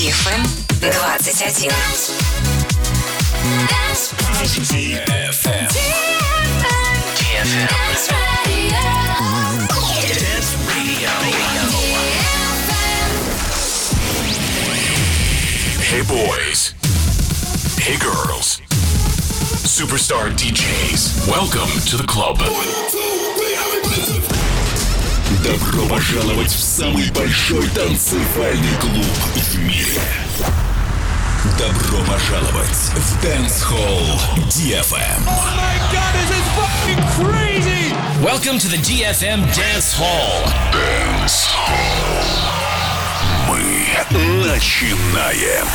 DFM 21. Hey boys. Hey girls. Superstar DJs. Welcome to the club. Добро пожаловать в самый большой танцевальный клуб в мире. Добро пожаловать в Dance Hall DFM. Oh my god, this fucking crazy! Welcome to the DFM Dance Hall. Dance Hall. Мы начинаем.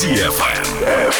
DFM.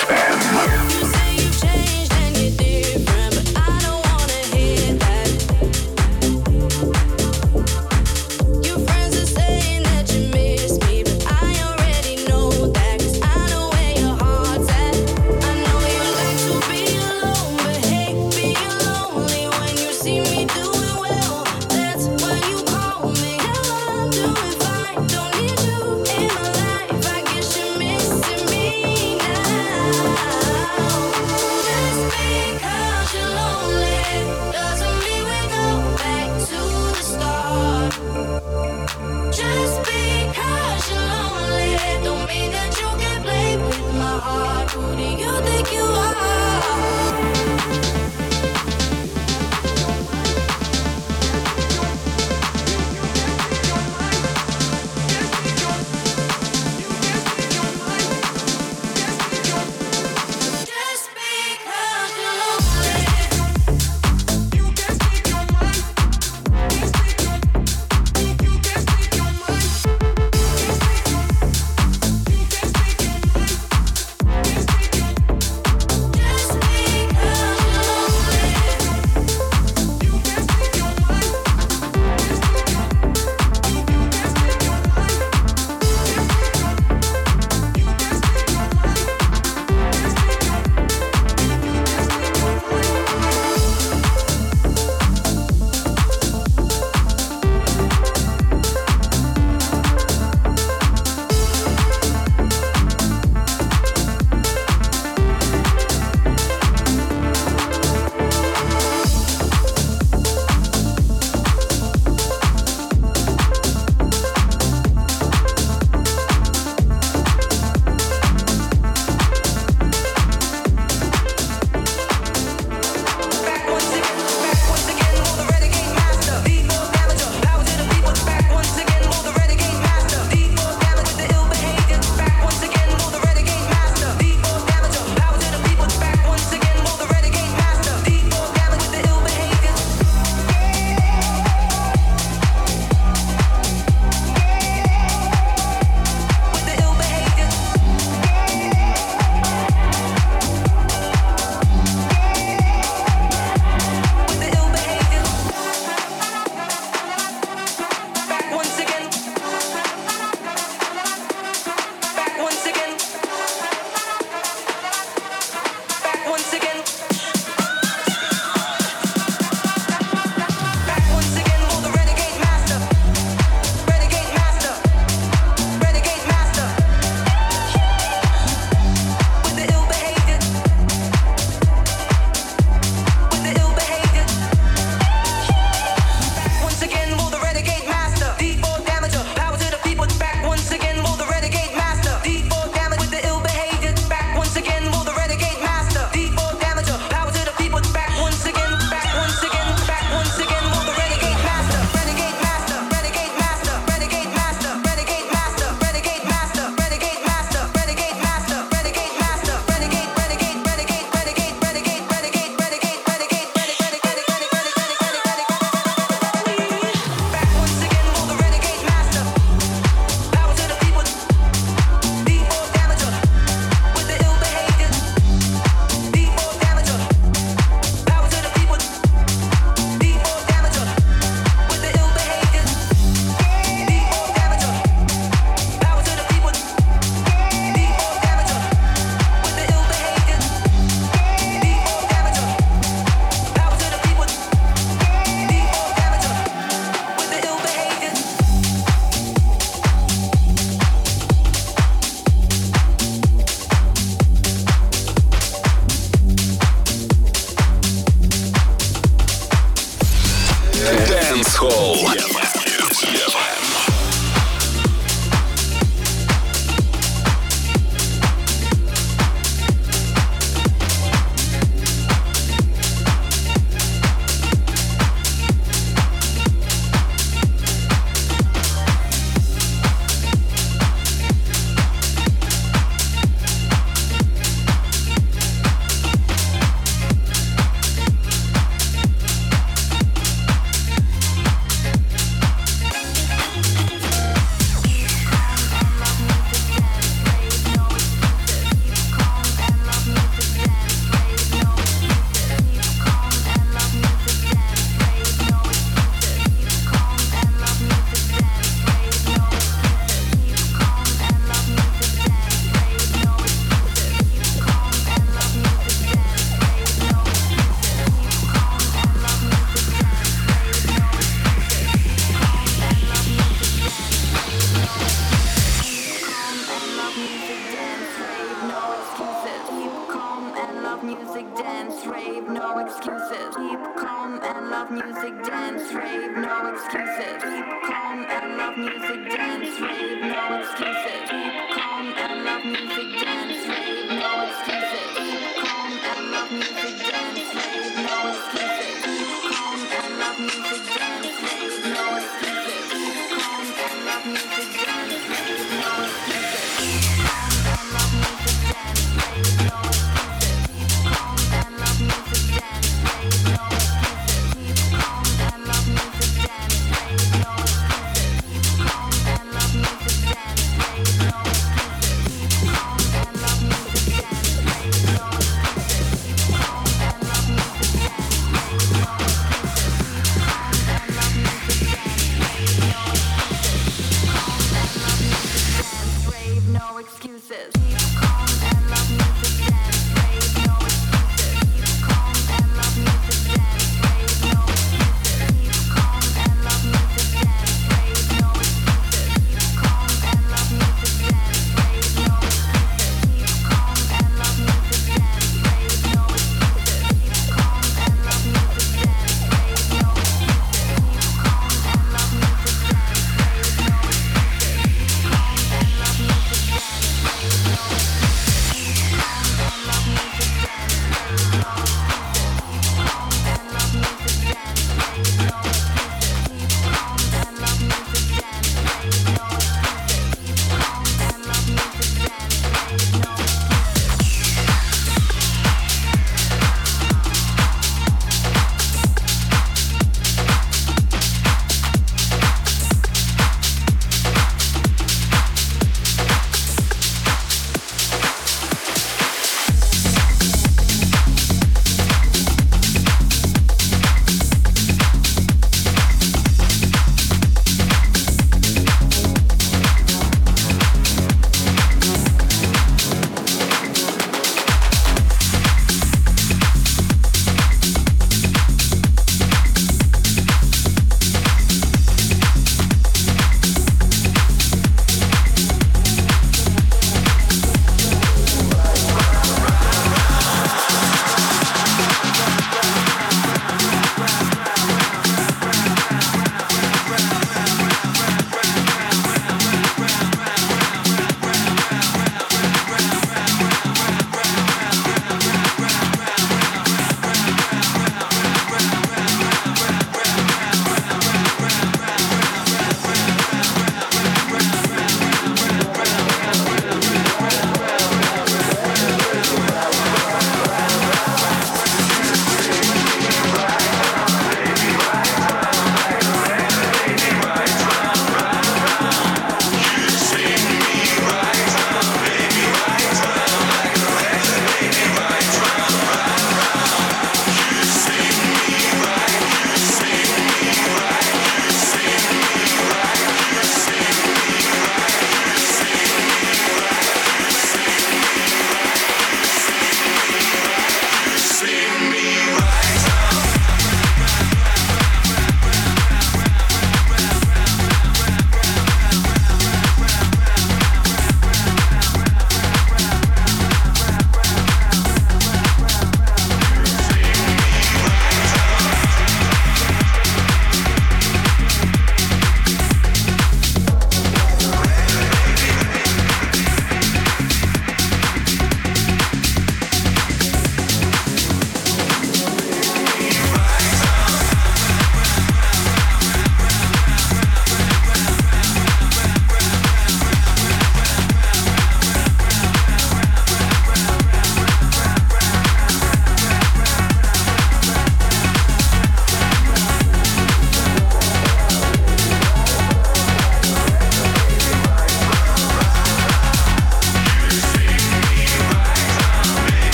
music, dance, rave, no excuses. Keep calm and love music, dance, rave, no excuses. Keep calm and love music, dance, rave, no excuses.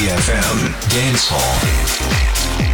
DFM Dance Hall.